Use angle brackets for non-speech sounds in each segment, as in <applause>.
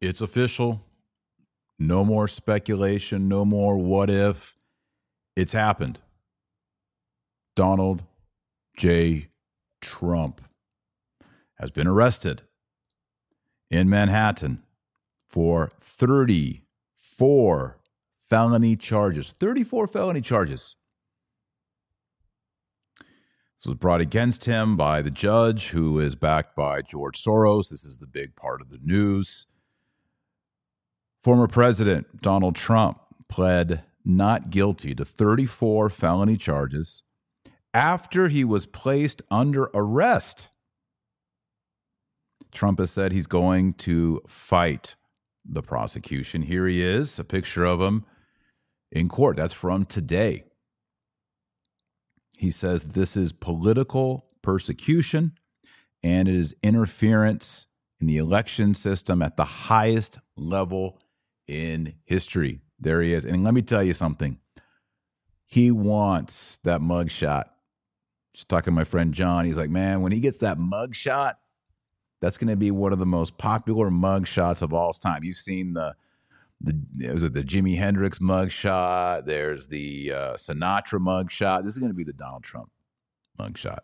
It's official. No more speculation, no more what if. It's happened. Donald J. Trump has been arrested in Manhattan for 34 felony charges. 34 felony charges. This was brought against him by the judge, who is backed by George Soros. This is the big part of the news. Former President Donald Trump pled not guilty to 34 felony charges after he was placed under arrest. Trump has said he's going to fight the prosecution. Here he is, a picture of him in court. That's from today. He says this is political persecution and it is interference in the election system at the highest level in history. There he is. And let me tell you something. He wants that mugshot. Just talking to my friend John. He's like, man, when he gets that mugshot, that's going to be one of the most popular mugshots of all time. You've seen the the was it the Jimi Hendrix mugshot? There's the uh, Sinatra mugshot. This is going to be the Donald Trump mugshot.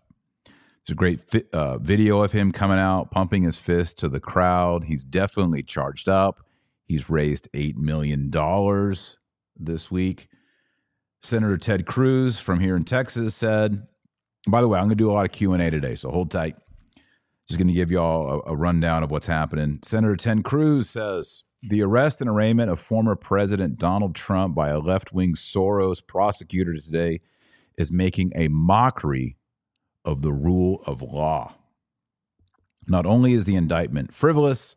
There's a great fi- uh, video of him coming out, pumping his fist to the crowd. He's definitely charged up. He's raised $8 million this week. Senator Ted Cruz from here in Texas said, by the way, I'm going to do a lot of Q&A today, so hold tight. Just going to give you all a, a rundown of what's happening. Senator Ted Cruz says the arrest and arraignment of former President Donald Trump by a left-wing Soros prosecutor today is making a mockery of the rule of law. Not only is the indictment frivolous,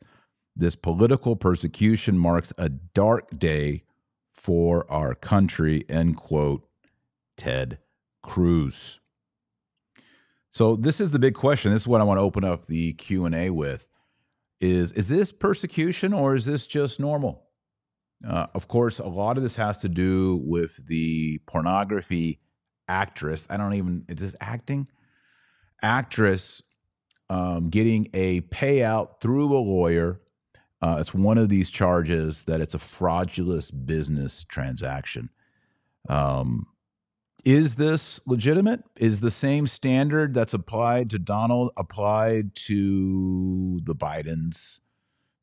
this political persecution marks a dark day for our country, end quote, Ted Cruz. So this is the big question. This is what I want to open up the Q&A with is is this persecution or is this just normal? Uh, of course, a lot of this has to do with the pornography actress. I don't even, is this acting? Actress um, getting a payout through a lawyer uh, it's one of these charges that it's a fraudulent business transaction. Um, is this legitimate? Is the same standard that's applied to Donald applied to the Bidens,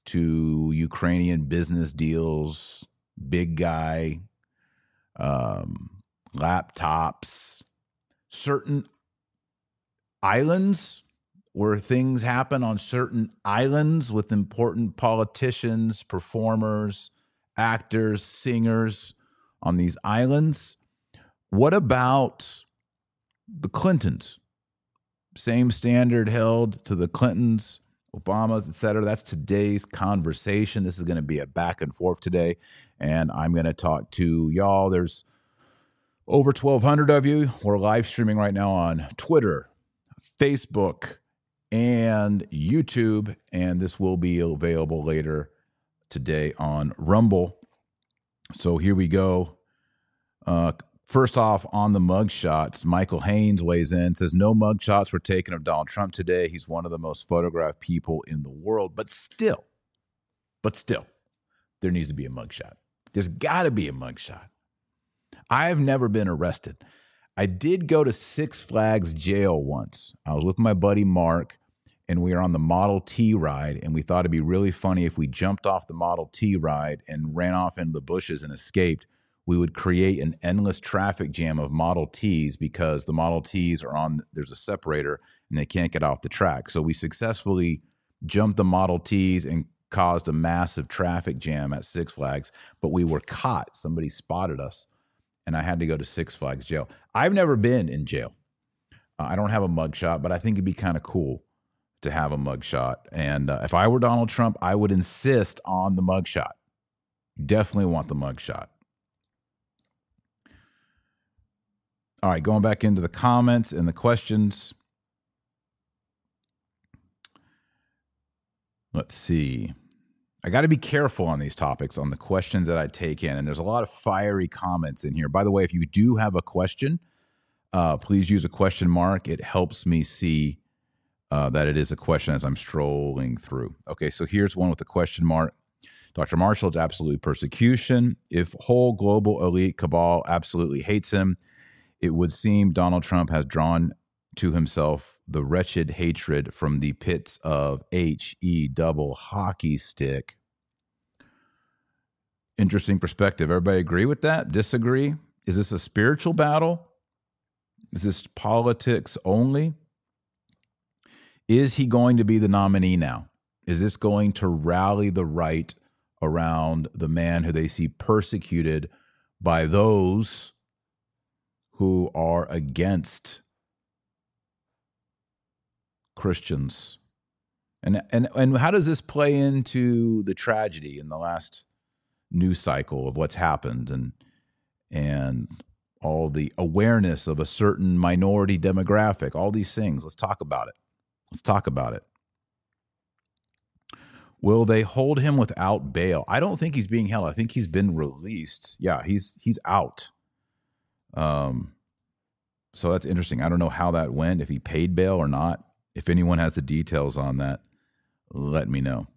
to Ukrainian business deals, big guy, um, laptops, certain islands where things happen on certain islands with important politicians, performers, actors, singers on these islands. What about the Clintons? Same standard held to the Clintons, Obamas, et cetera. That's today's conversation. This is going to be a back and forth today. And I'm going to talk to y'all. There's over 1,200 of you. We're live streaming right now on Twitter, Facebook, and YouTube. And this will be available later today on Rumble. So here we go. Uh, first off, on the mugshots, Michael Haynes weighs in, says no mugshots were taken of Donald Trump today. He's one of the most photographed people in the world. But still, but still, there needs to be a mugshot. There's got to be a mugshot. I have never been arrested. I did go to Six Flags jail once. I was with my buddy Mark and we were on the Model T ride, and we thought it'd be really funny if we jumped off the Model T ride and ran off into the bushes and escaped. We would create an endless traffic jam of Model Ts because the Model Ts are on, there's a separator and they can't get off the track. So we successfully jumped the Model Ts and caused a massive traffic jam at Six Flags, but we were caught. Somebody spotted us, and I had to go to Six Flags jail. I've never been in jail. Uh, I don't have a mugshot, but I think it'd be kind of cool to have a mugshot. And uh, if I were Donald Trump, I would insist on the mugshot. Definitely want the mugshot. All right, going back into the comments and the questions. Let's see. I got to be careful on these topics, on the questions that I take in. And there's a lot of fiery comments in here. By the way, if you do have a question, uh, please use a question mark. It helps me see uh, that it is a question as I'm strolling through. Okay, so here's one with a question mark. Dr. Marshall, it's absolute persecution. If whole global elite cabal absolutely hates him, it would seem Donald Trump has drawn to himself the wretched hatred from the pits of H E double hockey stick. Interesting perspective. Everybody agree with that? Disagree? Is this a spiritual battle? Is this politics only? Is he going to be the nominee now? Is this going to rally the right around the man who they see persecuted by those who are against Christians? And and and how does this play into the tragedy in the last news cycle of what's happened and and all the awareness of a certain minority demographic, all these things. Let's talk about it. Let's talk about it. Will they hold him without bail? I don't think he's being held. I think he's been released. Yeah, he's he's out. Um so that's interesting. I don't know how that went, if he paid bail or not. If anyone has the details on that, let me know.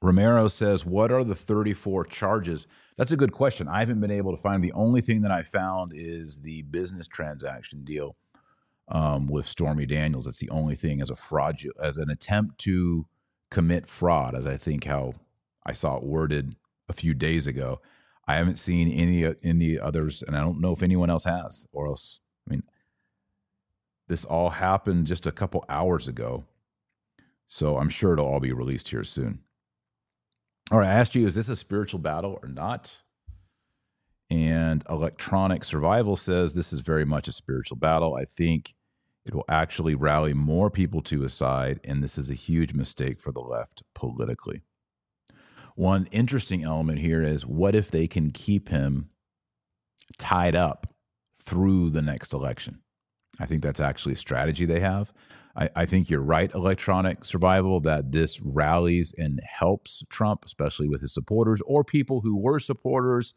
Romero says, What are the 34 charges? That's a good question. I haven't been able to find. The only thing that I found is the business transaction deal um, with Stormy Daniels. It's the only thing as a fraud, as an attempt to commit fraud, as I think how I saw it worded a few days ago. I haven't seen any any others, and I don't know if anyone else has. Or else, I mean, this all happened just a couple hours ago, so I'm sure it'll all be released here soon. All right, I asked you, is this a spiritual battle or not? And Electronic Survival says this is very much a spiritual battle. I think it will actually rally more people to his side, and this is a huge mistake for the left politically. One interesting element here is what if they can keep him tied up through the next election? I think that's actually a strategy they have. I, I, think you're right, electronic survival, that this rallies and helps Trump, especially with his supporters or people who were supporters.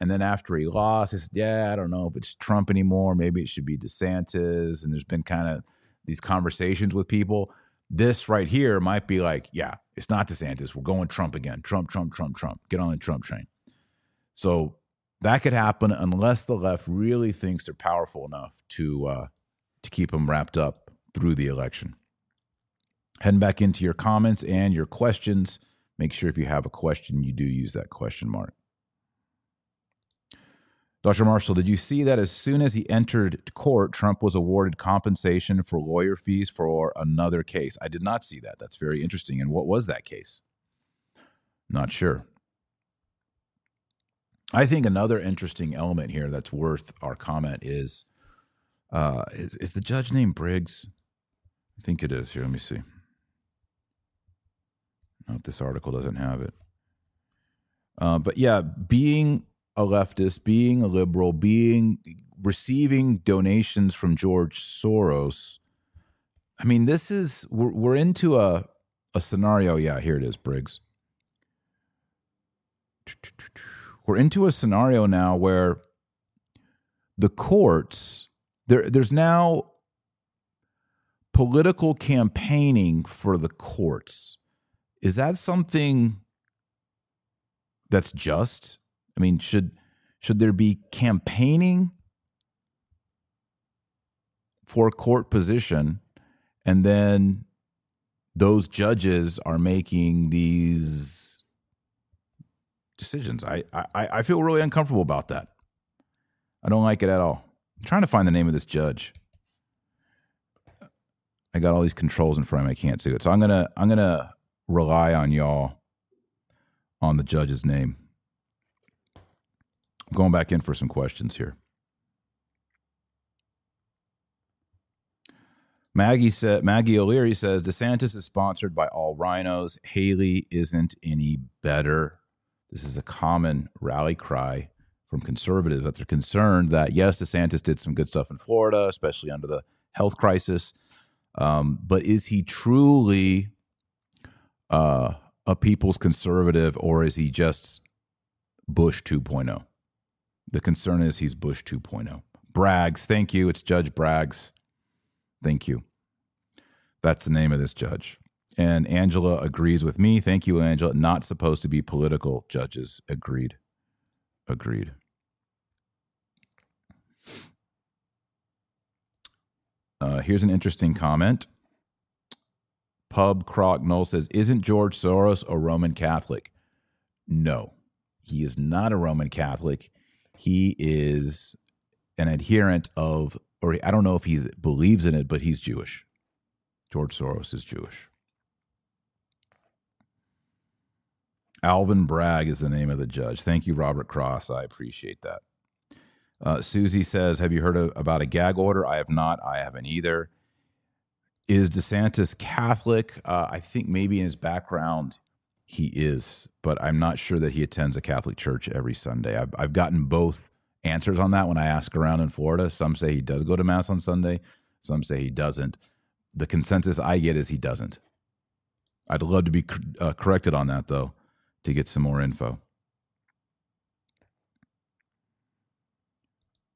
And then after he lost, it's, yeah, I don't know if it's Trump anymore. Maybe it should be DeSantis. And there's been kind of these conversations with people. This right here might be like, yeah, it's not DeSantis. We're going Trump again. Trump, Trump, Trump, Trump. Get on the Trump train. So that could happen unless the left really thinks they're powerful enough to uh, to keep them wrapped up through the election. Heading back into your comments and your questions. Make sure if you have a question, you do use that question mark. Dr. Marshall, did you see that as soon as he entered court, Trump was awarded compensation for lawyer fees for another case? I did not see that. That's very interesting. And what was that case? Not sure. I think another interesting element here that's worth our comment is uh, is, is the judge named Briggs? I think it is. Here, let me see. if this article doesn't have it. Uh, but yeah, being a leftist, being a liberal, being receiving donations from George Soros. I mean, this is we're, we're into a a scenario. Yeah, here it is, Briggs. We're into a scenario now where the courts there there's now political campaigning for the courts. Is that something that's just? I mean, should should there be campaigning for a court position and then those judges are making these decisions? I, I, I feel really uncomfortable about that. I don't like it at all. I'm trying to find the name of this judge. I got all these controls in front of me. I can't see it. So I'm gonna I'm gonna rely on y'all on the judge's name. Going back in for some questions here. Maggie said Maggie O'Leary says DeSantis is sponsored by all rhinos. Haley isn't any better. This is a common rally cry from conservatives that they're concerned that yes, DeSantis did some good stuff in Florida, especially under the health crisis. Um, but is he truly uh, a people's conservative or is he just Bush 2.0? The concern is he's Bush 2.0. Braggs, thank you. It's Judge Braggs. Thank you. That's the name of this judge. And Angela agrees with me. Thank you, Angela. Not supposed to be political judges. Agreed. Agreed. Uh, here's an interesting comment. Pub Croc Knoll says, Isn't George Soros a Roman Catholic? No, he is not a Roman Catholic. He is an adherent of, or I don't know if he believes in it, but he's Jewish. George Soros is Jewish. Alvin Bragg is the name of the judge. Thank you, Robert Cross. I appreciate that. Uh, Susie says, Have you heard of, about a gag order? I have not. I haven't either. Is DeSantis Catholic? Uh, I think maybe in his background he is, but I'm not sure that he attends a Catholic church every Sunday. I've, I've gotten both answers on that when I ask around in Florida. Some say he does go to Mass on Sunday, some say he doesn't. The consensus I get is he doesn't. I'd love to be uh, corrected on that, though, to get some more info.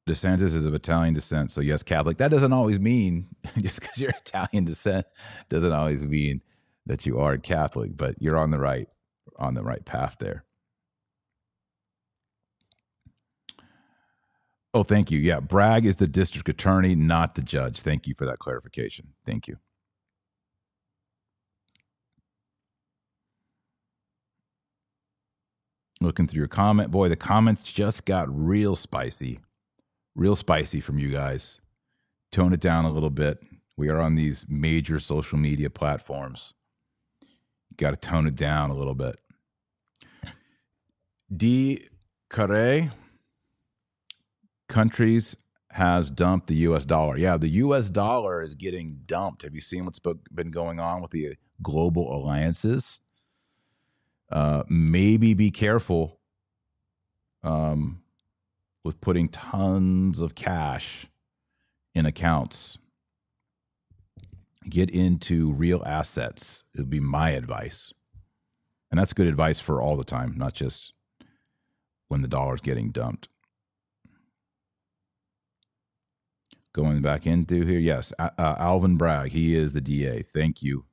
DeSantis is of Italian descent, so yes, Catholic. That doesn't always mean <laughs> just because you're Italian descent doesn't always mean that you are Catholic, but you're on the right on the right path there. Oh, thank you. Yeah, Bragg is the district attorney, not the judge. Thank you for that clarification. Thank you. Looking through your comment, boy, the comments just got real spicy real spicy from you guys. Tone it down a little bit. We are on these major social media platforms. Got to tone it down a little bit. D. Carre countries has dumped the US dollar. Yeah, the US dollar is getting dumped. Have you seen what's been going on with the global alliances? Uh, maybe be careful. Um, with putting tons of cash in accounts. Get into real assets. It would be my advice. And that's good advice for all the time, not just when the dollar's getting dumped. Going back into here, yes, uh, Alvin Bragg, he is the DA. Thank you.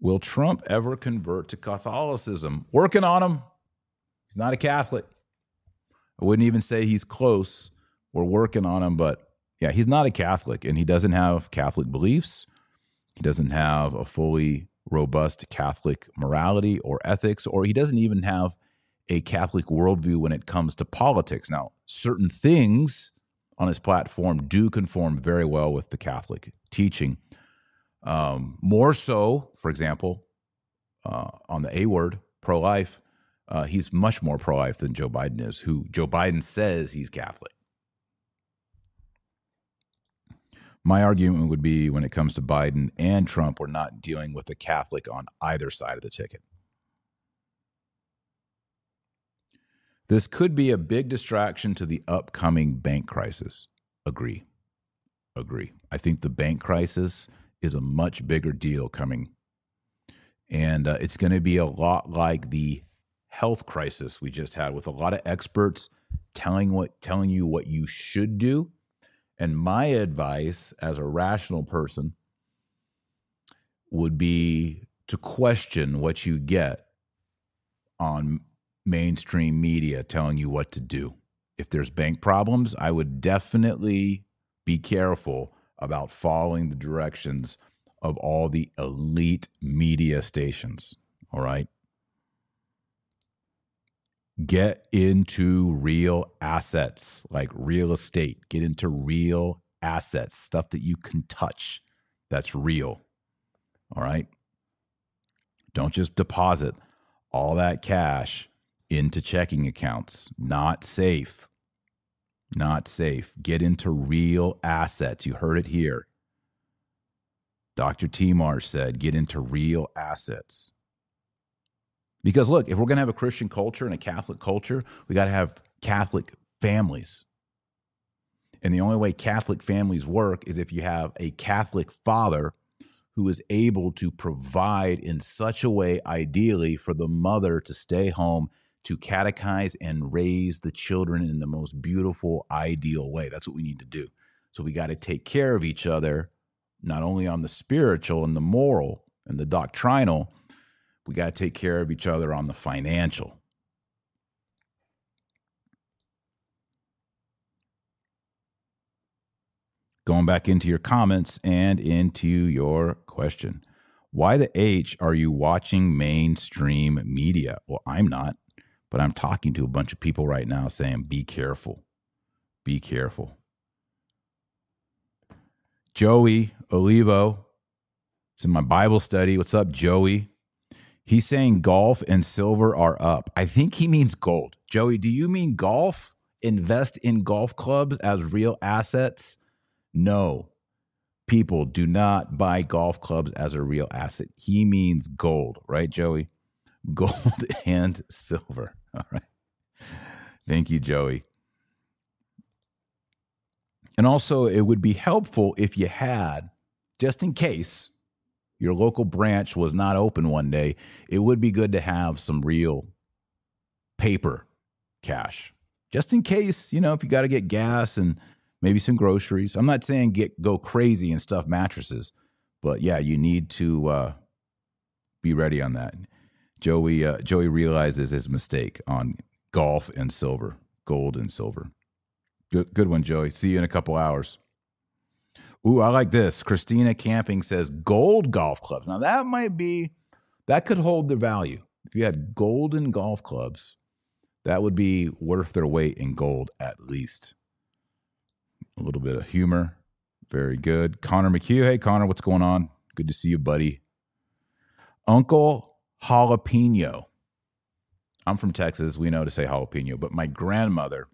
Will Trump ever convert to Catholicism? Working on him. He's not a Catholic. I wouldn't even say he's close. We're working on him, but yeah, he's not a Catholic and he doesn't have Catholic beliefs. He doesn't have a fully robust Catholic morality or ethics, or he doesn't even have a Catholic worldview when it comes to politics. Now, certain things on his platform do conform very well with the Catholic teaching. Um, more so, for example, uh, on the A word, pro life, uh, he's much more pro life than Joe Biden is, who Joe Biden says he's Catholic. My argument would be when it comes to Biden and Trump, we're not dealing with a Catholic on either side of the ticket. This could be a big distraction to the upcoming bank crisis. Agree. Agree. I think the bank crisis is a much bigger deal coming. And uh, it's going to be a lot like the health crisis we just had with a lot of experts telling what telling you what you should do and my advice as a rational person would be to question what you get on mainstream media telling you what to do. If there's bank problems i would definitely be careful about following the directions of all the elite media stations all right get into real assets like real estate, get into real assets, stuff that you can touch that's real. All right. Don't just deposit all that cash into checking accounts. Not safe. Not safe. Get into real assets. You heard it here. Dr. T. Marsh said, get into real assets. Because look, if we're going to have a Christian culture and a Catholic culture, we got to have Catholic families. And the only way Catholic families work is if you have a Catholic father who is able to provide in such a way, ideally, for the mother to stay home to catechize and raise the children in the most beautiful, ideal way. That's what we need to do. So we got to take care of each other not only on the spiritual and the moral and the doctrinal, we got to take care of each other on the financial. Going back into your comments and into your question. Why the H are you watching mainstream media? Well, I'm not, but I'm talking to a bunch of people right now saying, be careful. Be careful. Joey Olivo, it's in my Bible study. What's up, Joey? He's saying golf and silver are up. I think he means gold. Joey, do you mean golf? Invest in golf clubs as real assets? No. People do not buy golf clubs as a real asset. He means gold, right, Joey? <laughs> Gold and silver. <laughs> All right. Thank you, Joey. And also, it would be helpful if you had, just in case your local branch was not open one day, it would be good to have some real paper cash, just in case, you know, if you got to get gas and maybe some groceries. I'm not saying get go crazy and stuff mattresses, but yeah, you need to uh, be ready on that. Joey uh, Joey realizes his mistake on golf and silver, gold and silver. Good, good one, Joey. See you in a couple hours. Ooh, I like this. Christina Camping says gold golf clubs. Now that might be that could hold their value. If you had golden golf clubs, that would be worth their weight in gold at least. A little bit of humor. Very good. Connor McHugh. Hey, Connor, what's going on? Good to see you, buddy. Uncle Jalapeno. I'm from Texas. We know to say jalapeno, but my grandmother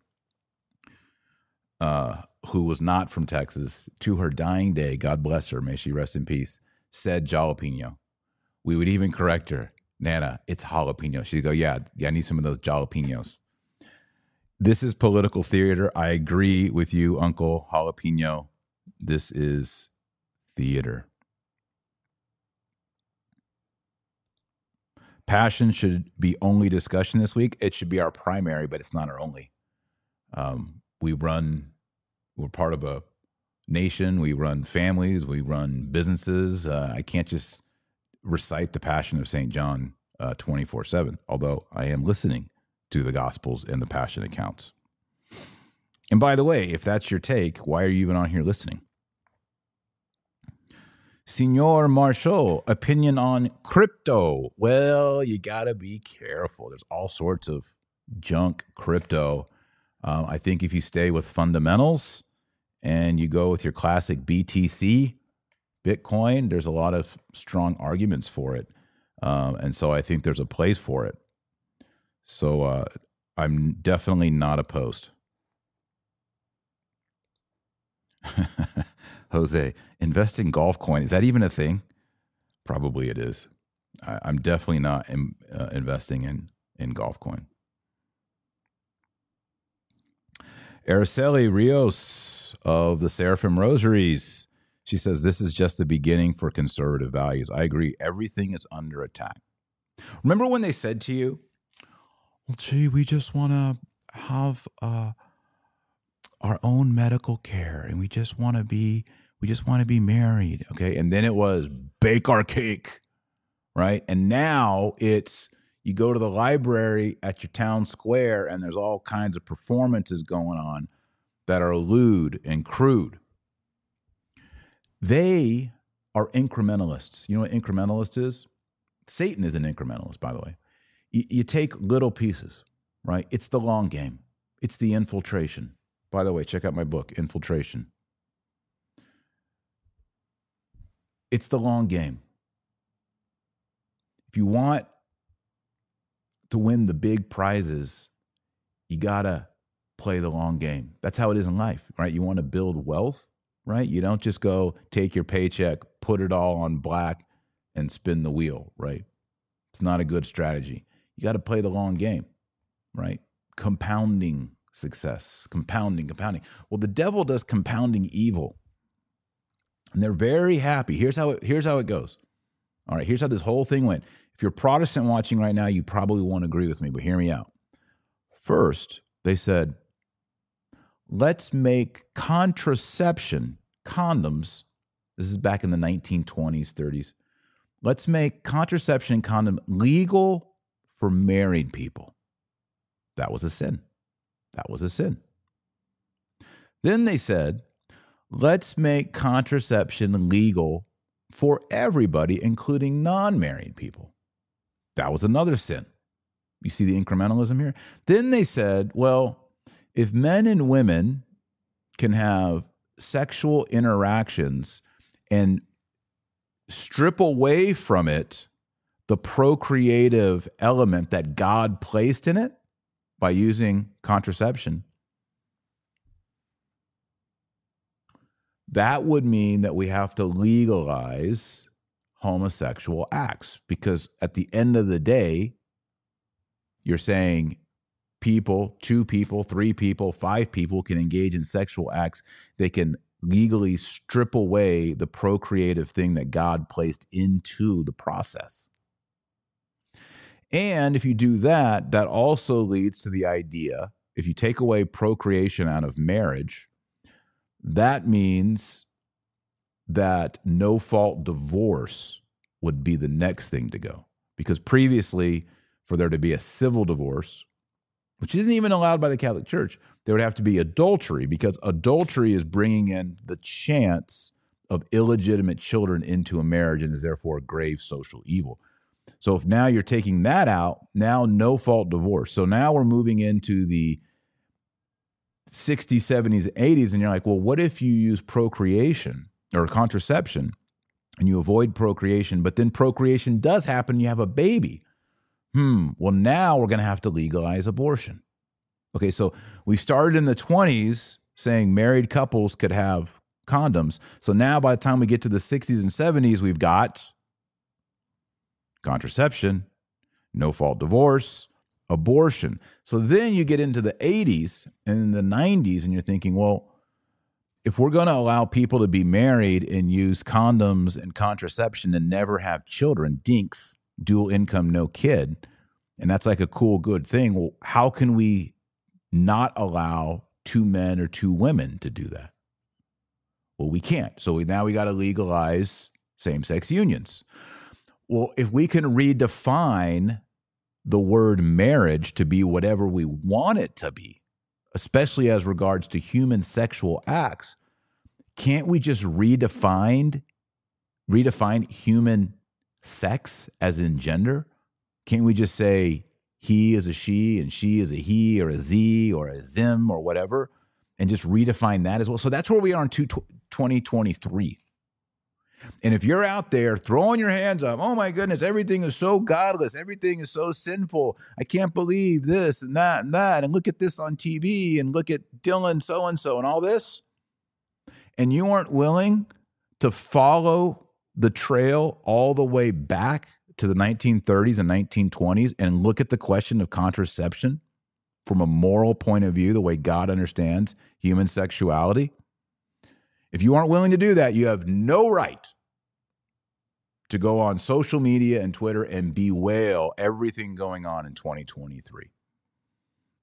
uh, who was not from Texas, to her dying day, God bless her, may she rest in peace, said jalapeno. We would even correct her, Nana, it's jalapeno. She'd go, Yeah, yeah, I need some of those jalapenos. This is political theater. I agree with you, Uncle Jalapeno. This is theater. Passion should be only discussion this week. It should be our primary, but it's not our only. Um, we run we're part of a nation. We run families. We run businesses. Uh, i can't just recite the passion of st john uh, 24 7 although i am listening to the gospels and the passion accounts and by the way if that's your take why are you even on here listening? Senor Marshall, opinion on crypto. Well, you got to be careful. There's all sorts of junk crypto. Um, I think if you stay with fundamentals and you go with your classic BTC, Bitcoin, there's a lot of strong arguments for it. Um, and so I think there's a place for it. So uh, I'm definitely not opposed. <laughs> Jose, invest in golf coin. Is that even a thing? Probably it is. I, am definitely not in, uh, investing in, in golf coin. Araceli Rios of the Seraphim Rosaries. She says this is just the beginning for conservative values. I agree. Everything is under attack. Remember when they said to you, well, gee, we just want to have uh, our own medical care and we just want to be we just want to be married okay and then it was bake our cake right and now it's you go to the library at your town square and there's all kinds of performances going on that are lewd and crude. They are incrementalists. You know what incrementalist is? Satan is an incrementalist, by the way. You, you take little pieces, right? It's the long game. It's the infiltration. By the way, check out my book, Infiltration. It's the long game. If you want to win the big prizes, you got to play the long game. That's how it is in life, right? You want to build wealth, right? You don't just go take your paycheck, put it all on black, and spin the wheel, right? It's not a good strategy. You got to play the long game, right? Compounding success, compounding, compounding. Well, the devil does compounding evil. And they're very happy. Here's how it, here's how it goes. All right, here's how this whole thing went. If you're Protestant watching right now, you probably won't agree with me, but hear me out. First, they said, let's make contraception, condoms, This is back in the 1920s, 30s. Let's make contraception and condom legal for married people. That was a sin. That was a sin. Then they said, let's make contraception legal for everybody, including non married people. That was another sin. You see the incrementalism here? Then they said, well, if men and women can have sexual interactions and strip away from it the procreative element that God placed in it by using contraception, that would mean that we have to legalize homosexual acts because at the end of the day, you're saying people, two people, three people, five people can engage in sexual acts. They can legally strip away the procreative thing that God placed into the process. And if you do that, that also leads to the idea if you take away procreation out of marriage, that means that no fault divorce would be the next thing to go. Because previously, for there to be a civil divorce, which isn't even allowed by the Catholic Church, there would have to be adultery because adultery is bringing in the chance of illegitimate children into a marriage and is therefore a grave social evil. So if now you're taking that out, now no fault divorce. So now we're moving into the 60s, 70s, 80s, and you're like, well, what if you use procreation or contraception and you avoid procreation, but then procreation does happen, you have a baby? Hmm, well, now we're going to have to legalize abortion. Okay, so we started in the 20s saying married couples could have condoms. So now by the time we get to the 60s and 70s, we've got contraception, no fault divorce, abortion. So then you get into the 80s and the 90s, and you're thinking, well, if we're going to allow people to be married and use condoms and contraception and never have children, dinks, dual income, no kid, and that's like a cool, good thing. Well, how can we not allow two men or two women to do that? Well, we can't. So we, now we got to legalize same sex unions. Well, if we can redefine the word marriage to be whatever we want it to be, especially as regards to human sexual acts, can't we just redefine redefine human sex as in gender? Can't we just say he is a she and she is a he or a z or a zim or whatever and just redefine that as well? So that's where we are in 2023. And if you're out there throwing your hands up, oh my goodness, everything is so godless, everything is so sinful. I can't believe this and that and that. And look at this on TV and look at Dylan so and so and all this. And you aren't willing to follow the trail all the way back to the 1930s and 1920s and look at the question of contraception from a moral point of view, the way God understands human sexuality, if you aren't willing to do that, you have no right to go on social media and Twitter and bewail everything going on in 2023.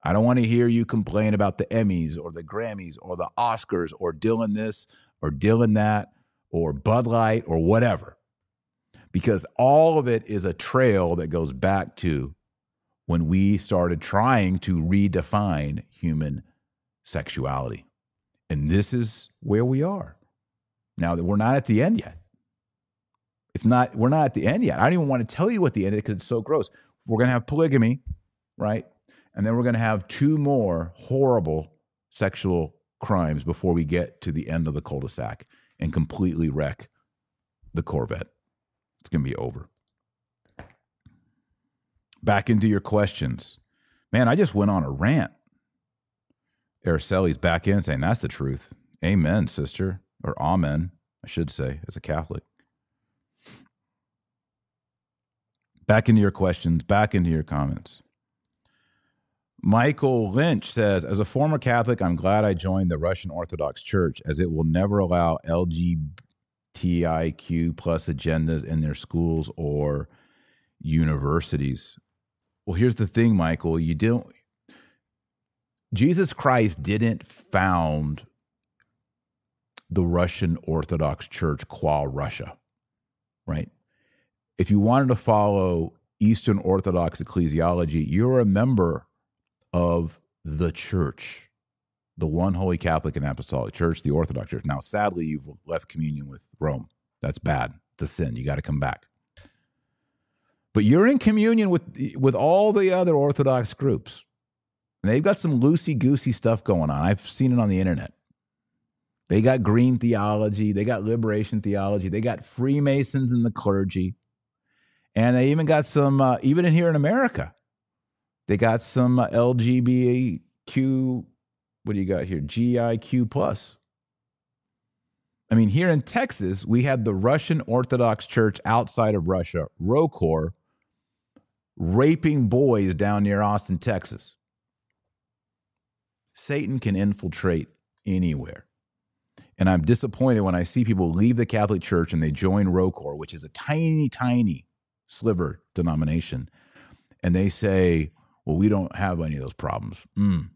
I don't want to hear you complain about the Emmys or the Grammys or the Oscars or Dylan this or Dylan that or Bud Light or whatever. Because all of it is a trail that goes back to when we started trying to redefine human sexuality. And this is where we are. Now that we're not at the end yet. It's not, we're not at the end yet. I don't even want to tell you what the end is because it's so gross. We're going to have polygamy, right? And then we're going to have two more horrible sexual crimes before we get to the end of the cul de sac and completely wreck the Corvette. It's going to be over. Back into your questions. Man, I just went on a rant. Araceli's back in saying that's the truth. Amen, sister. Or amen, I should say, as a Catholic. Back into your questions, back into your comments. Michael Lynch says, as a former Catholic, I'm glad I joined the Russian Orthodox Church as it will never allow LGBTIQ plus agendas in their schools or universities. Well, here's the thing, Michael. You don't Jesus Christ didn't found the Russian Orthodox Church qua Russia, right? If you wanted to follow Eastern Orthodox ecclesiology, you're a member of the church, the one holy Catholic and Apostolic Church, the Orthodox Church. Now, sadly, you've left communion with Rome. That's bad. It's a sin. You got to come back. But you're in communion with with all the other Orthodox groups. And they've got some loosey goosey stuff going on. I've seen it on the internet. They got green theology, they got liberation theology, they got Freemasons in the clergy. And they even got some, uh, even in here in America, they got some uh, LGBTQ. What do you got here? GIQ plus. I mean, here in Texas, we had the Russian Orthodox Church outside of Russia, ROCOR, raping boys down near Austin, Texas. Satan can infiltrate anywhere. And I'm disappointed when I see people leave the Catholic Church and they join ROCOR, which is a tiny, tiny sliver denomination, and they say, well, we don't have any of those problems. Mm.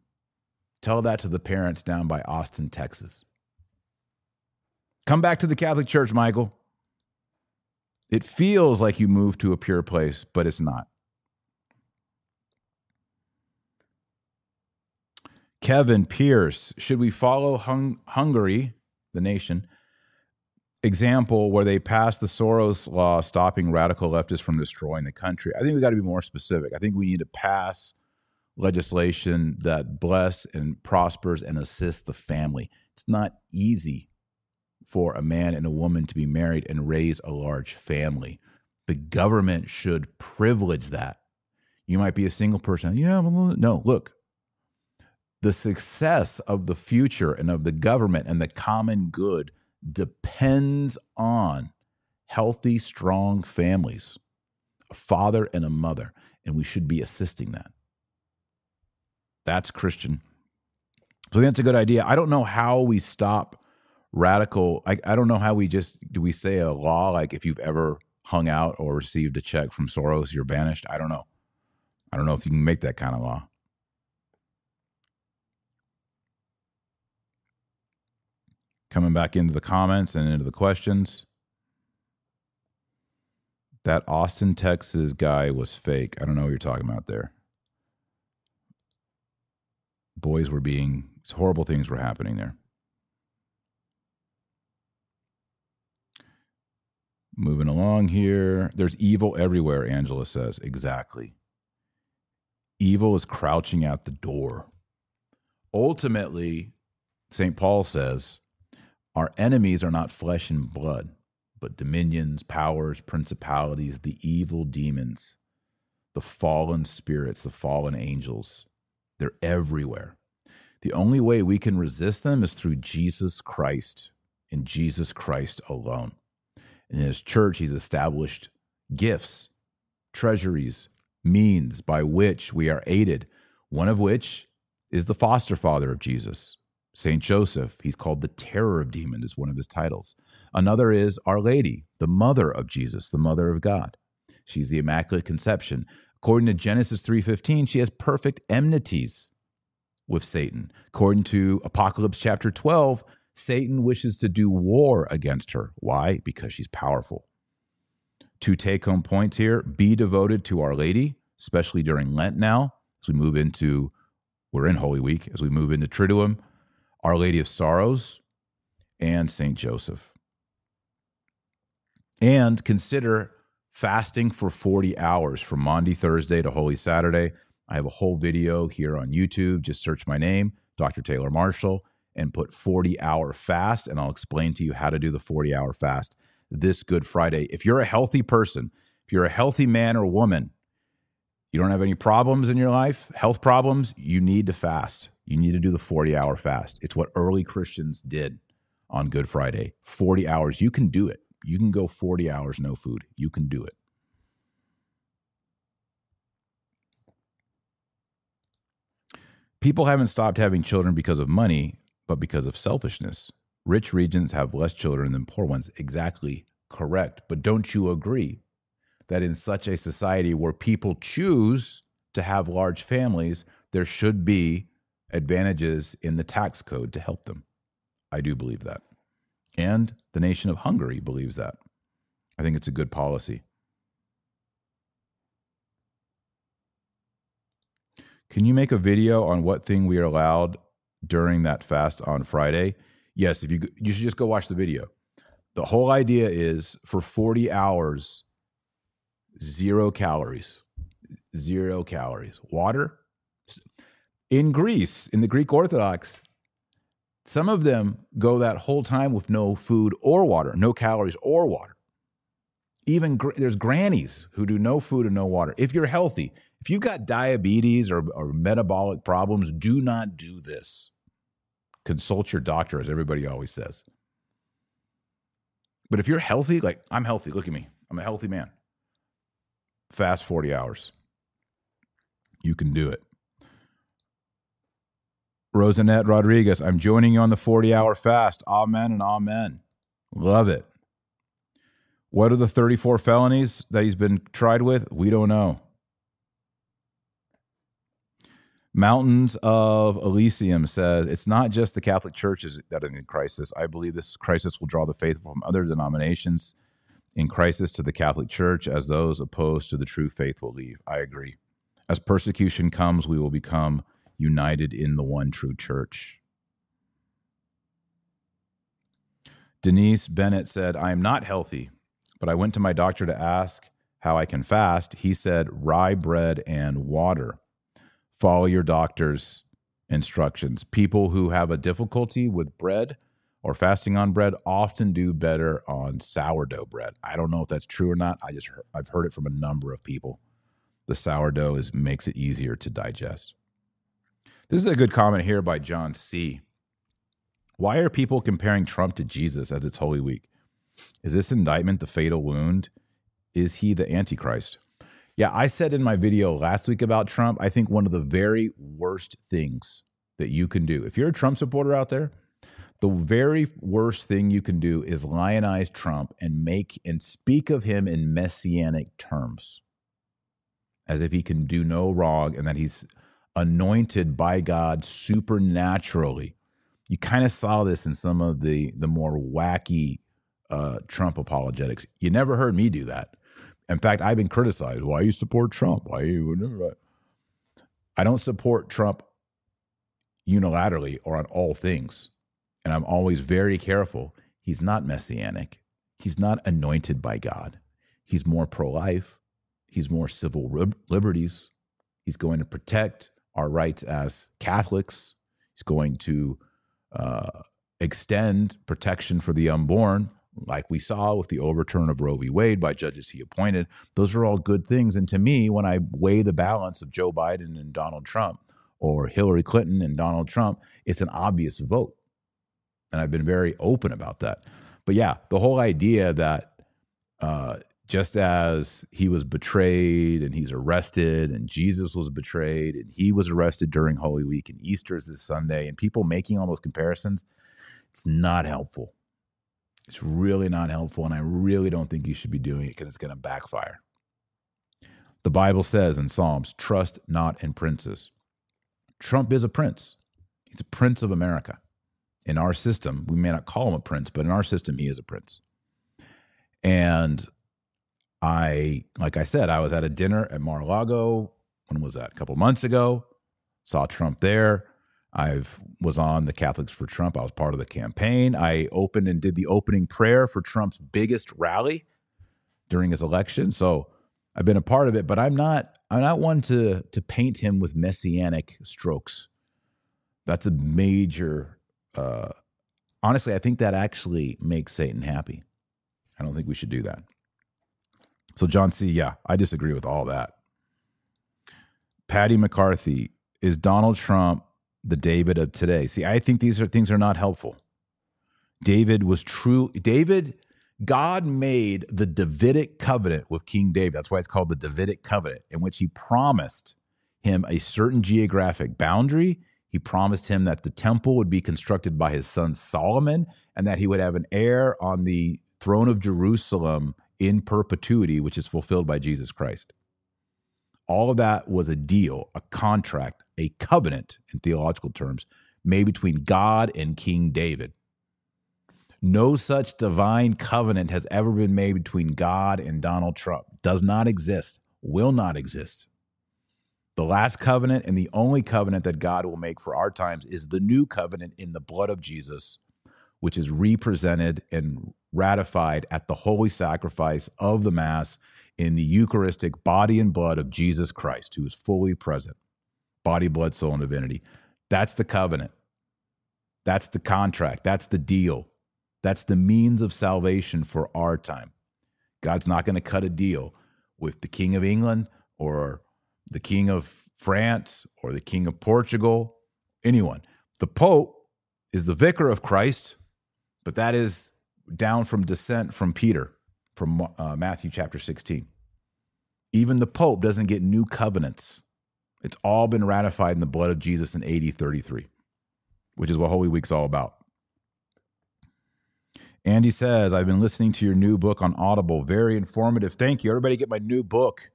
Tell that to the parents down by Austin, Texas. Come back to the Catholic Church, Michael. It feels like you moved to a pure place, but it's not. Kevin Pierce, should we follow Hung- Hungary, the nation, example where they passed the Soros law stopping radical leftists from destroying the country? I think we got to be more specific. I think we need to pass legislation that bless and prospers and assists the family. It's not easy for a man and a woman to be married and raise a large family. The government should privilege that. You might be a single person. Yeah, well, no, look, the success of the future and of the government and the common good depends on healthy, strong families, a father and a mother, and we should be assisting that. That's Christian. So I think that's a good idea. I don't know how we stop radical. I, I don't know how we just do we say a law like if you've ever hung out or received a check from Soros, you're banished. I don't know. I don't know if you can make that kind of law. Coming back into the comments and into the questions. That Austin, Texas guy was fake. I don't know what you're talking about there. Boys were being, horrible things were happening there. Moving along here. There's evil everywhere, Angela says. Exactly. Evil is crouching at the door. Ultimately, St. Paul says, our enemies are not flesh and blood, but dominions, powers, principalities, the evil demons, the fallen spirits, the fallen angels. They're everywhere. The only way we can resist them is through Jesus Christ and Jesus Christ alone. And in his church, he's established gifts, treasuries, means by which we are aided, one of which is the foster father of Jesus, Saint Joseph, he's called the terror of demons, is one of his titles. Another is Our Lady, the mother of Jesus, the mother of God. She's the Immaculate Conception. According to Genesis 3:15, she has perfect enmities with Satan. According to Apocalypse chapter 12, Satan wishes to do war against her. Why? Because she's powerful. Two take home points here be devoted to Our Lady, especially during Lent now, as we move into, we're in Holy Week, as we move into Triduum our Lady of Sorrows, and St. Joseph. And consider fasting for 40 hours from Maundy Thursday to Holy Saturday. I have a whole video here on YouTube. Just search my name, Dr. Taylor Marshall, and put 40 hour fast, and I'll explain to you how to do the 40 hour fast this Good Friday. If you're a healthy person, if you're a healthy man or woman, you don't have any problems in your life, health problems, you need to fast. You need to do the 40 hour fast. It's what early Christians did on Good Friday 40 hours. You can do it. You can go 40 hours no food. You can do it. People haven't stopped having children because of money, but because of selfishness. Rich regions have less children than poor ones. Exactly correct. But don't you agree that in such a society where people choose to have large families, there should be advantages in the tax code to help them. I do believe that. And the nation of Hungary believes that. I think it's a good policy. Can you make a video on what thing we are allowed during that fast on Friday? Yes, if you you should just go watch the video. The whole idea is for 40 hours zero calories. Zero calories. Water? In Greece, in the Greek Orthodox, some of them go that whole time with no food or water, no calories or water. Even gr- there's grannies who do no food and no water. If you're healthy, if you've got diabetes or, or metabolic problems, do not do this. Consult your doctor, as everybody always says. But if you're healthy, like I'm healthy, look at me. I'm a healthy man. Fast 40 hours. You can do it. Rosanette Rodriguez, I'm joining you on the 40 hour fast. Amen and amen. Love it. What are the 34 felonies that he's been tried with? We don't know. Mountains of Elysium says it's not just the Catholic churches that are in crisis. I believe this crisis will draw the faithful from other denominations in crisis to the Catholic Church as those opposed to the true faith will leave. I agree. As persecution comes, we will become united in the one true church. Denise Bennett said, I am not healthy, but I went to my doctor to ask how I can fast. He said, rye bread and water follow your doctor's instructions. People who have a difficulty with bread or fasting on bread often do better on sourdough bread. I don't know if that's true or not. I just I've heard it from a number of people. The sourdough is makes it easier to digest. This is a good comment here by John C. Why are people comparing Trump to Jesus as it's Holy Week? Is this indictment the fatal wound? Is he the Antichrist? Yeah, I said in my video last week about Trump, I think one of the very worst things that you can do, if you're a Trump supporter out there, the very worst thing you can do is lionize Trump and make and speak of him in messianic terms as if he can do no wrong and that he's anointed by God supernaturally. You kind of saw this in some of the the more wacky uh, Trump apologetics. You never heard me do that. In fact, I've been criticized. Why you support Trump? Why you? I don't support Trump unilaterally or on all things, and I'm always very careful. He's not messianic. He's not anointed by God. He's more pro-life. He's more civil liberties. He's going to protect our rights as Catholics. He's going to uh, extend protection for the unborn like we saw with the overturn of Roe v. Wade by judges he appointed. Those are all good things. And to me, when I weigh the balance of Joe Biden and Donald Trump or Hillary Clinton and Donald Trump, it's an obvious vote. And I've been very open about that. But yeah, the whole idea that uh, just as he was betrayed and he's arrested and Jesus was betrayed and he was arrested during Holy Week and Easter is this Sunday and people making all those comparisons, it's not helpful it's really not helpful, and I really don't think you should be doing it because it's going to backfire. The Bible says in Psalms, trust not in princes. Trump is a prince. He's a prince of America. In our system, we may not call him a prince, but in our system, he is a prince. And I, like I said, I was at a dinner at Mar-a-Lago. When was that? A couple months ago. Saw Trump there. I was on the Catholics for Trump. I was part of the campaign. I opened and did the opening prayer for Trump's biggest rally during his election. So I've been a part of it, but I'm not I'm not one to to paint him with messianic strokes. That's a major uh honestly, I think that actually makes Satan happy. I don't think we should do that. So John C, yeah, I disagree with all that. Patty McCarthy, is Donald Trump the David of today. See, I think these are things are not helpful. David was true. David, God made the Davidic covenant with King David. That's why it's called the Davidic covenant, in which he promised him a certain geographic boundary. He promised him that the temple would be constructed by his son Solomon and that he would have an heir on the throne of Jerusalem in perpetuity, which is fulfilled by Jesus Christ. All of that was a deal, a contract, a covenant in theological terms made between God and King David. No such divine covenant has ever been made between God and Donald Trump. Does not exist, will not exist. The last covenant and the only covenant that God will make for our times is the new covenant in the blood of Jesus, which is represented and ratified at the holy sacrifice of the Mass in the Eucharistic body and blood of Jesus Christ, who is fully present body, blood, soul, and divinity. That's the covenant. That's the contract. That's the deal. That's the means of salvation for our time. God's not going to cut a deal with the King of England or the King of France or the King of Portugal, anyone. The Pope is the vicar of Christ, but that is down from descent from Peter, from uh, Matthew chapter 16. Even the Pope doesn't get new covenants. It's all been ratified in the blood of Jesus in AD 33, which is what Holy Week's all about. Andy says, I've been listening to your new book on Audible. Very informative. Thank you. Everybody get my new book,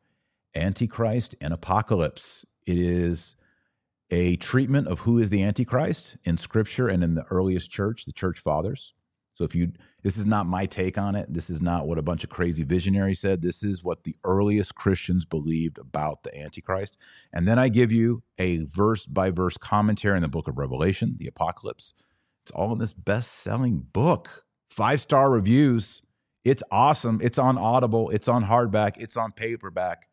Antichrist and Apocalypse. It is a treatment of who is the Antichrist in scripture and in the earliest church, the church fathers. So if you this is not my take on it. This is not what a bunch of crazy visionaries said. This is what the earliest Christians believed about the Antichrist. And then I give you a verse by verse commentary in the book of Revelation, the Apocalypse. It's all in this best-selling book. Five-star reviews. It's awesome. It's on Audible, it's on hardback, it's on paperback.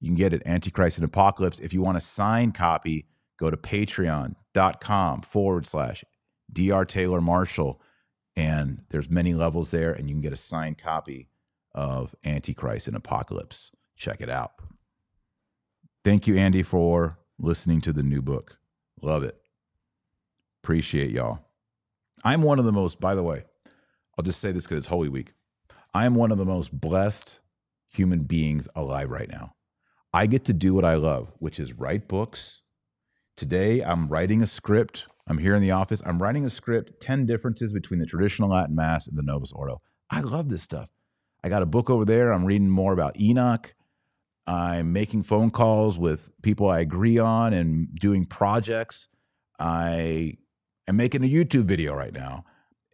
You can get it Antichrist and Apocalypse. If you want a signed copy, go to patreon.com forward slash Dr. Taylor Marshall and there's many levels there and you can get a signed copy of antichrist and apocalypse. Check it out. Thank you andy for listening to the new book. Love it. Appreciate y'all. I'm one of the most by the way i'll just say this because it's holy week. I am one of the most blessed human beings alive right now. I get to do what i love which is write books today i'm writing a script I'm here in the office. I'm writing a script 10 differences between the traditional Latin Mass and the Novus Ordo. I love this stuff. I got a book over there. I'm reading more about Enoch. I'm making phone calls with people I agree on and doing projects. I am making a YouTube video right now.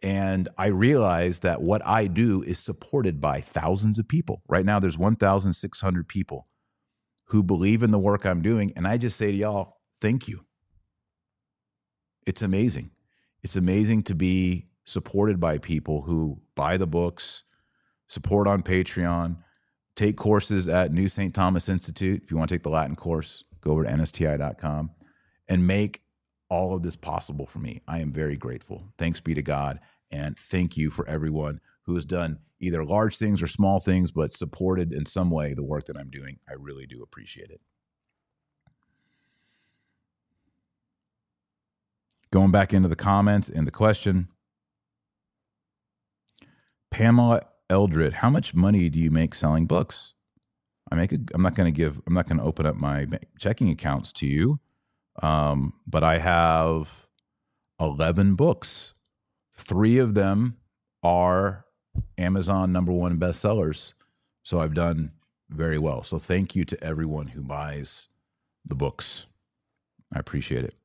And I realize that what I do is supported by thousands of people. Right now, there's 1,600 people who believe in the work I'm doing. And I just say to y'all, thank you it's amazing. It's amazing to be supported by people who buy the books, support on Patreon, take courses at New St. Thomas Institute. If you want to take the Latin course, go over to nsti.com and make all of this possible for me. I am very grateful. Thanks be to God. And thank you for everyone who has done either large things or small things, but supported in some way the work that I'm doing. I really do appreciate it. Going back into the comments and the question Pamela Eldred, how much money do you make selling books? I make a, I'm not going to give, I'm not going to open up my checking accounts to you. Um, but I have 11 books. Three of them are Amazon number one bestsellers. So I've done very well. So thank you to everyone who buys the books. I appreciate it.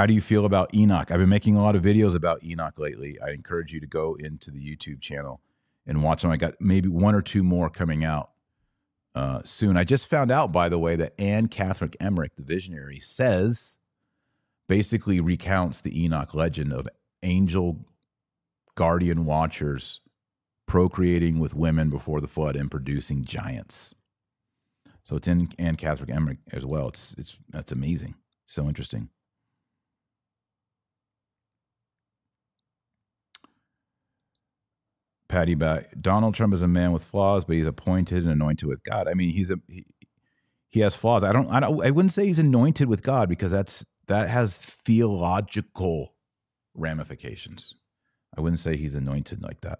How do you feel about Enoch? I've been making a lot of videos about Enoch lately. I encourage you to go into the YouTube channel and watch them. I got maybe one or two more coming out uh, soon. I just found out, by the way, that Anne Catherine Emmerich, the visionary, says basically recounts the Enoch legend of angel guardian watchers procreating with women before the flood and producing giants. So it's in Anne Catherine Emmerich as well. It's it's that's amazing. So interesting. Patty back. Donald Trump is a man with flaws, but he's appointed and anointed with God. I mean, he's a he, he has flaws. I don't, I don't I wouldn't say he's anointed with God because that's that has theological ramifications. I wouldn't say he's anointed like that.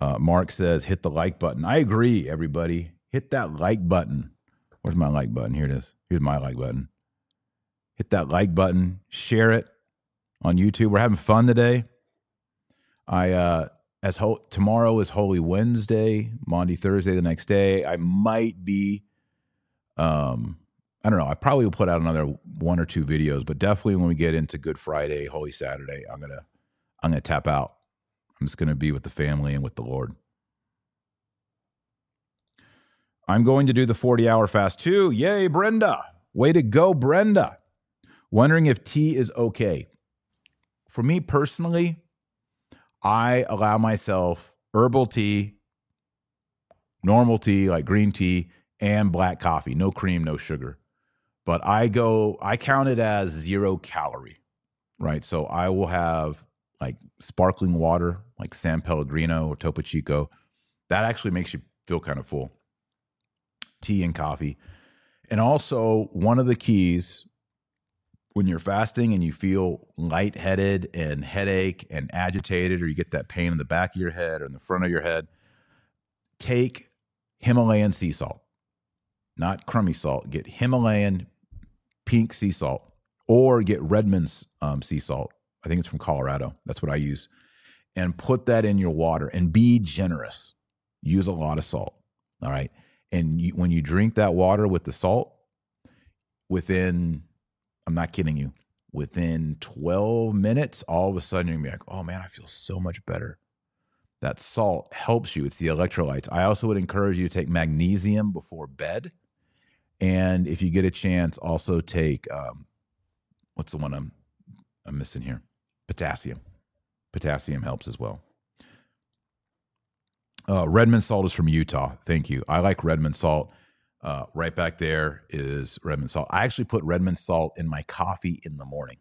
Uh, Mark says, hit the like button. I agree, everybody. Hit that like button. Where's my like button? Here it is. Here's my like button. Hit that like button. Share it on YouTube. We're having fun today. I uh as ho- tomorrow is Holy Wednesday, Monday, Thursday, the next day. I might be, um, I don't know. I probably will put out another one or two videos, but definitely when we get into Good Friday, Holy Saturday, I'm gonna I'm gonna tap out. I'm just gonna be with the family and with the Lord. I'm going to do the 40 hour fast too. Yay, Brenda. Way to go, Brenda. Wondering if tea is okay. For me personally, I allow myself herbal tea, normal tea, like green tea, and black coffee. No cream, no sugar. But I go, I count it as zero calorie, right? So I will have like sparkling water, like San Pellegrino or Topo Chico. That actually makes you feel kind of full. Tea and coffee. And also, one of the keys when you're fasting and you feel lightheaded and headache and agitated, or you get that pain in the back of your head or in the front of your head, take Himalayan sea salt, not crummy salt. Get Himalayan pink sea salt or get Redmond's um, sea salt. I think it's from Colorado. That's what I use. And put that in your water and be generous. Use a lot of salt. All right. And you, when you drink that water with the salt, within I'm not kidding you. Within 12 minutes, all of a sudden you're gonna be like, oh man, I feel so much better. That salt helps you. It's the electrolytes. I also would encourage you to take magnesium before bed. And if you get a chance, also take um, what's the one I'm I'm missing here? Potassium. Potassium helps as well. Uh, Redmond salt is from Utah. Thank you. I like Redmond salt. Uh, right back there is Redmond salt. I actually put Redmond salt in my coffee in the morning.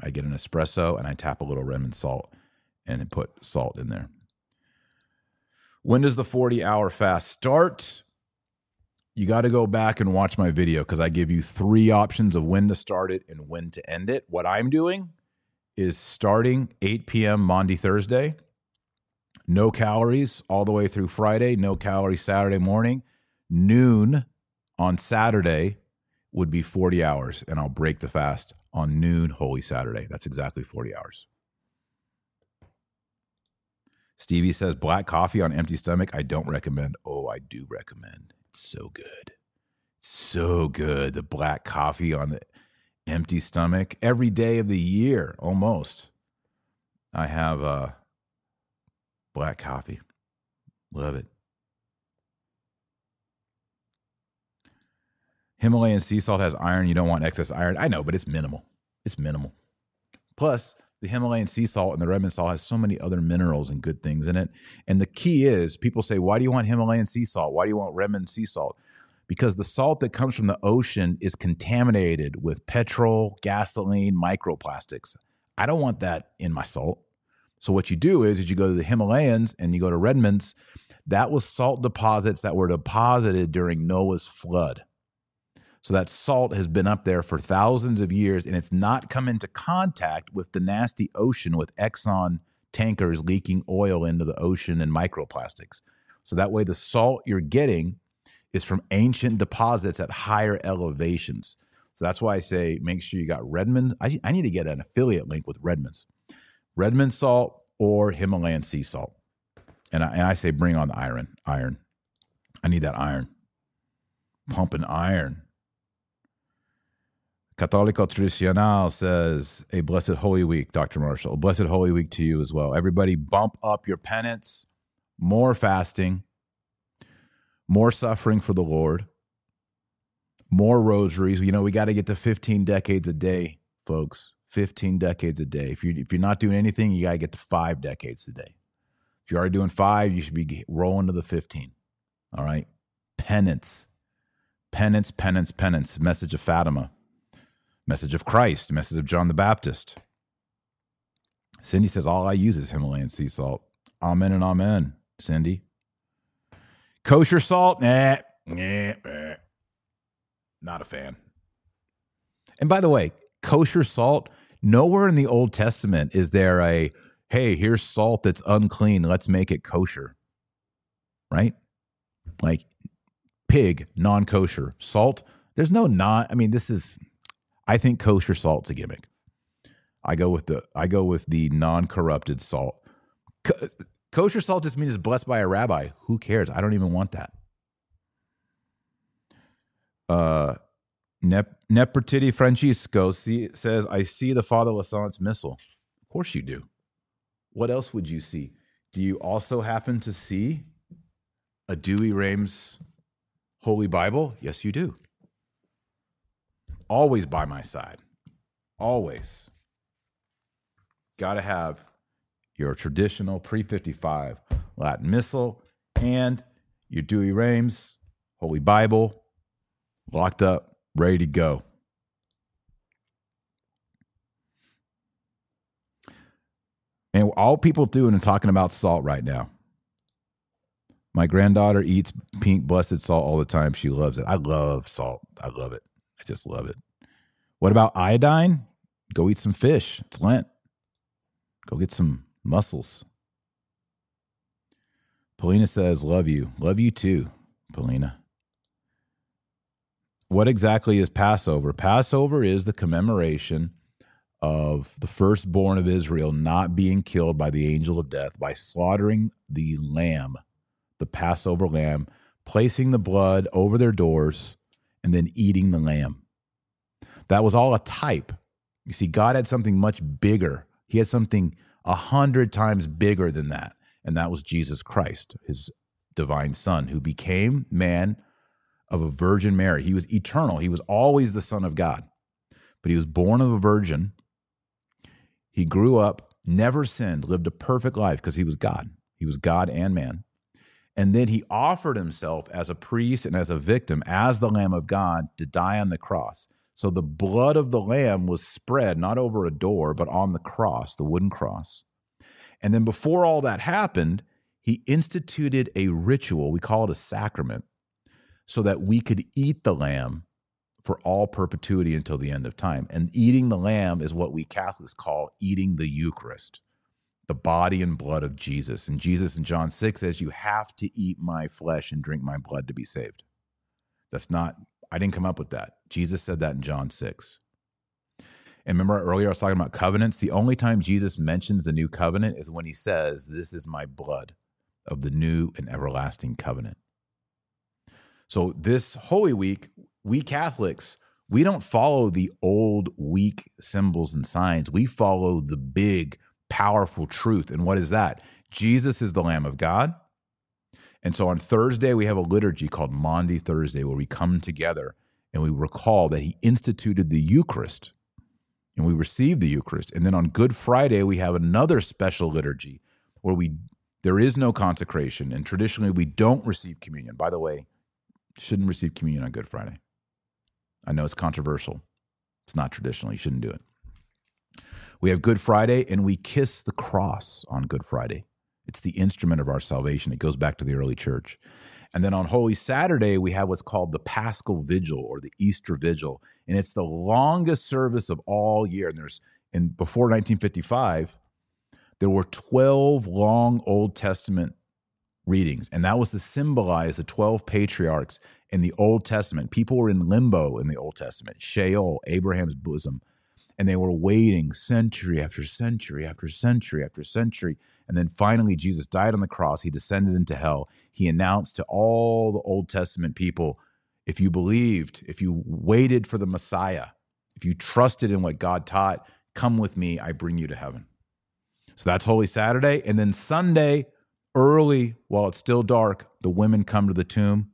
I get an espresso and I tap a little Redmond salt and put salt in there. When does the 40 hour fast start? You got to go back and watch my video because I give you three options of when to start it and when to end it. What I'm doing is starting 8 p.m. Monday, Thursday, no calories all the way through Friday, no calories Saturday morning, noon on Saturday would be 40 hours, and I'll break the fast on noon Holy Saturday. That's exactly 40 hours. Stevie says black coffee on empty stomach. I don't recommend. Oh, I do recommend. It's so good. It's so good. The black coffee on the empty stomach every day of the year, almost. I have uh, black coffee. Love it. Himalayan sea salt has iron. You don't want excess iron. I know, but it's minimal. It's minimal. Plus, the Himalayan sea salt and the Redmond salt has so many other minerals and good things in it. And the key is people say, why do you want Himalayan sea salt? Why do you want Redmond sea salt? Because the salt that comes from the ocean is contaminated with petrol, gasoline, microplastics. I don't want that in my salt. So what you do is, is you go to the Himalayas and you go to Redmond's. That was salt deposits that were deposited during Noah's flood. So that salt has been up there for thousands of years and it's not come into contact with the nasty ocean with Exxon tankers leaking oil into the ocean and microplastics. So that way the salt you're getting is from ancient deposits at higher elevations. So that's why I say make sure you got Redmond. I, I need to get an affiliate link with Redmond's. Redmond salt or Himalayan sea salt. And I, and I say bring on the iron. Iron. I need that iron. Pumping iron. Católico Tradicional says, A blessed Holy Week, Dr. Marshall. Blessed Holy Week to you as well. Everybody, bump up your penance, more fasting, more suffering for the Lord, more rosaries. You know, we got to get to 15 decades a day, folks. 15 decades a day. If, you, if you're not doing anything, you got to get to five decades a day. If you're already doing five, you should be rolling to the 15. All right. Penance, penance, penance, penance. Message of Fatima Message of Christ, message of John the Baptist. Cindy says, All I use is Himalayan sea salt. Amen and amen, Cindy. Kosher salt? Nah, nah, nah. Not a fan. And by the way, kosher salt, nowhere in the Old Testament is there a, hey, here's salt that's unclean. Let's make it kosher. Right? Like pig, non kosher. Salt, there's no non, I mean, this is I think kosher salt's a gimmick. I go with the I go with the non-corrupted salt. Kosher salt just means it's blessed by a rabbi. Who cares? I don't even want that. Uh, Nep- Nefertiti Francisco see, says, I see the Father Lasance's Missal." Of course you do. What else would you see? Do you also happen to see a Douay-Rheims Holy Bible? Yes, you do. Always by my side. Always. Got to have your traditional pre 55 Latin Missal and your Douay-Rheims Holy Bible locked up, ready to go. And all people doing and talking about salt right now. My granddaughter eats pink blessed salt all the time. She loves it. I love salt. I love it. Just love it. What about iodine? Go eat some fish. It's Lent. Go get some mussels. Polina says, Love you. Love you too, Polina. What exactly is Passover? Passover is the commemoration of the firstborn of Israel not being killed by the angel of death by slaughtering the lamb, the Passover lamb, placing the blood over their doors, and then eating the lamb. That was all a type. You see, God had something much bigger. He had something a hundred times bigger than that. And that was Jesus Christ, his divine son, who became man of a virgin Mary. He was eternal. He was always the son of God. But he was born of a virgin. He grew up, never sinned, lived a perfect life because he was God. He was God and man. And then he offered himself as a priest and as a victim, as the Lamb of God, to die on the cross. So the blood of the lamb was spread not over a door, but on the cross, the wooden cross. And then before all that happened, he instituted a ritual, we call it a sacrament, so that we could eat the lamb for all perpetuity until the end of time. And eating the lamb is what we Catholics call eating the Eucharist, the body and blood of Jesus. And Jesus in John 6 says, You have to eat my flesh and drink my blood to be saved. That's not I didn't come up with that. Jesus said that in John 6. And remember earlier I was talking about covenants? The only time Jesus mentions the new covenant is when he says, This is my blood of the new and everlasting covenant. So, this Holy Week, we Catholics, we don't follow the old, weak symbols and signs. We follow the big, powerful truth. And what is that? Jesus is the Lamb of God. And so on Thursday, we have a liturgy called Maundy Thursday where we come together and we recall that he instituted the Eucharist and we receive the Eucharist. And then on Good Friday, we have another special liturgy where we there is no consecration and traditionally we don't receive communion. By the way, shouldn't receive communion on Good Friday. I know it's controversial. It's not traditional. You shouldn't do it. We have Good Friday and we kiss the cross on Good Friday. It's the instrument of our salvation. It goes back to the early church. And then on Holy Saturday, we have what's called the Paschal Vigil or the Easter Vigil. And it's the longest service of all year. And there's, in before 1955, there were 12 long Old Testament readings. And that was to symbolize the 12 patriarchs in the Old Testament. People were in limbo in the Old Testament, Sheol, Abraham's bosom. And they were waiting century after century after century after century and then finally, Jesus died on the cross. He descended into hell. He announced to all the Old Testament people if you believed, if you waited for the Messiah, if you trusted in what God taught, come with me, I bring you to heaven. So that's Holy Saturday. And then Sunday, early, while it's still dark, the women come to the tomb.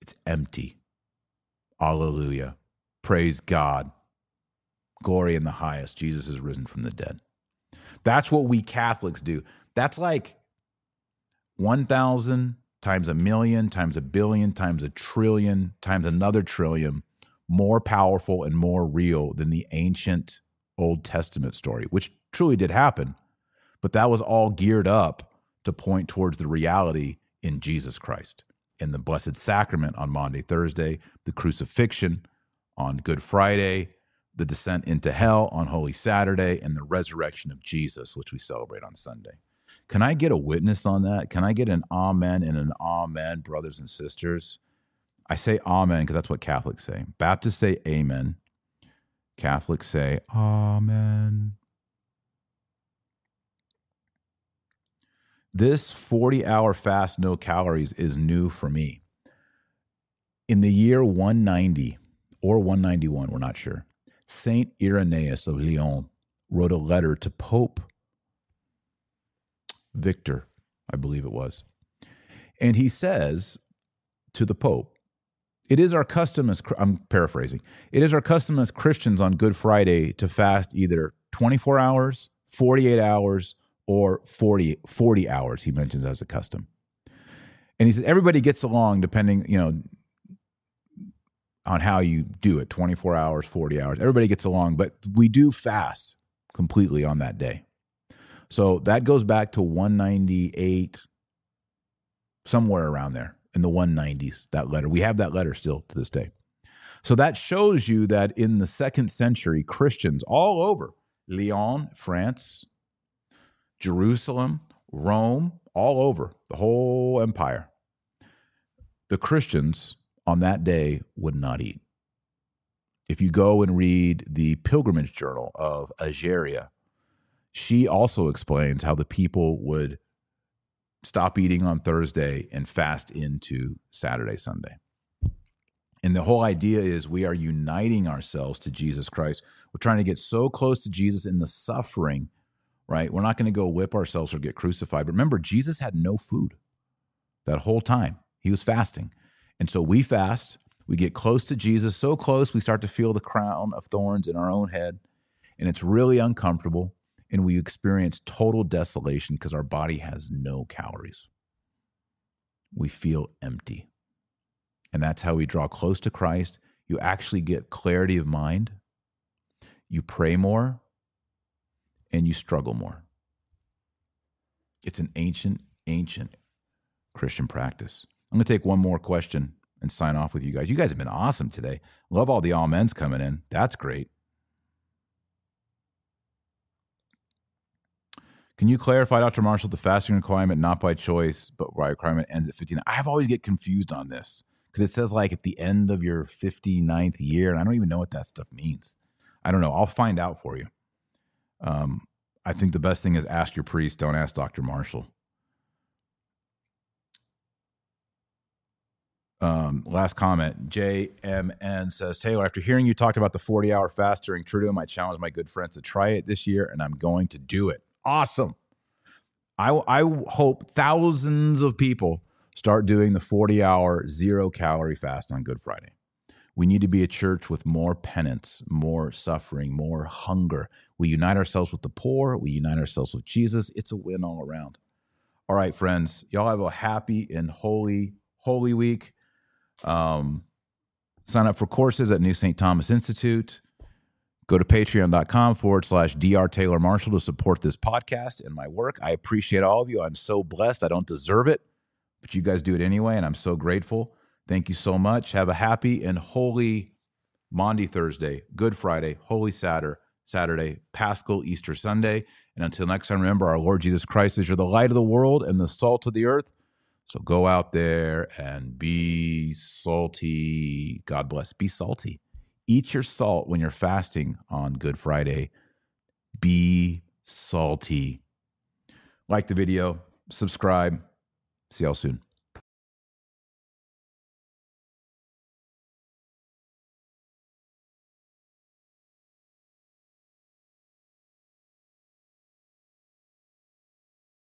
It's empty. Alleluia. Praise God. Glory in the highest. Jesus is risen from the dead. That's what we Catholics do. That's like 1,000 times a million times a billion times a trillion times another trillion more powerful and more real than the ancient Old Testament story, which truly did happen. But that was all geared up to point towards the reality in Jesus Christ, in the Blessed Sacrament on Maundy, Thursday, the crucifixion on Good Friday, the descent into hell on Holy Saturday, and the resurrection of Jesus, which we celebrate on Sunday. Can I get a witness on that? Can I get an amen and an amen, brothers and sisters? I say amen because that's what Catholics say. Baptists say amen. Catholics say amen. This 40 hour fast, no calories, is new for me. In the year 190, or 191, we're not sure. Saint Irenaeus of Lyon wrote a letter to Pope Victor, I believe it was. And he says to the Pope, it is our custom as I'm paraphrasing. It is our custom as Christians on Good Friday to fast either 24 hours, 48 hours, or 40, 40 hours, he mentions as a custom. And he says everybody gets along depending, you know, on how you do it 24 hours, 40 hours. Everybody gets along, but we do fast completely on that day. So that goes back to 198, somewhere around there in the 190s, that letter. We have that letter still to this day. So that shows you that in the second century, Christians all over Lyon, France, Jerusalem, Rome, all over the whole empire, the Christians on that day would not eat. If you go and read the pilgrimage journal of Egeria, she also explains how the people would stop eating on Thursday and fast into Saturday, Sunday. And the whole idea is we are uniting ourselves to Jesus Christ. We're trying to get so close to Jesus in the suffering, right? We're not going to go whip ourselves or get crucified. But remember, Jesus had no food that whole time. He was fasting. And so we fast, we get close to Jesus, so close we start to feel the crown of thorns in our own head. And it's really uncomfortable and we experience total desolation because our body has no calories. We feel empty. And that's how we draw close to Christ. You actually get clarity of mind, you pray more, and you struggle more. It's an ancient, ancient Christian practice. I'm going to take one more question and sign off with you guys. You guys have been awesome today. Love all the amens coming in. That's great. Can you clarify, Dr. Marshall, the fasting requirement not by choice, but by requirement ends at 59? I've always get confused on this because it says like at the end of your 59th year, and I don't even know what that stuff means. I don't know. I'll find out for you. Um, I think the best thing is ask your priest, don't ask Dr. Marshall. Um, last comment. JMN says, Taylor, after hearing you talked about the 40 hour fast during Triduum, I challenge my good friends to try it this year, and I'm going to do it awesome. I, I hope thousands of people start doing the 40 hour zero calorie fast on Good Friday. We need to be a church with more penance, more suffering, more hunger. We unite ourselves with the poor. We unite ourselves with Jesus. It's a win all around. All right, friends, y'all have a happy and holy, holy week. Um, sign up for courses at New St. Thomas Institute. Go to patreon.com forward slash Dr. Taylor Marshall to support this podcast and my work. I appreciate all of you. I'm so blessed. I don't deserve it, but you guys do it anyway, and I'm so grateful. Thank you so much. Have a happy and holy Maundy Thursday, Good Friday, Holy Saturday, Saturday, Paschal Easter Sunday. And until next time, remember our Lord Jesus Christ is you're the light of the world and the salt of the earth. So go out there and be salty. God bless. Be salty eat your salt when you're fasting on Good Friday. Be salty. Like the video, subscribe. See y'all soon.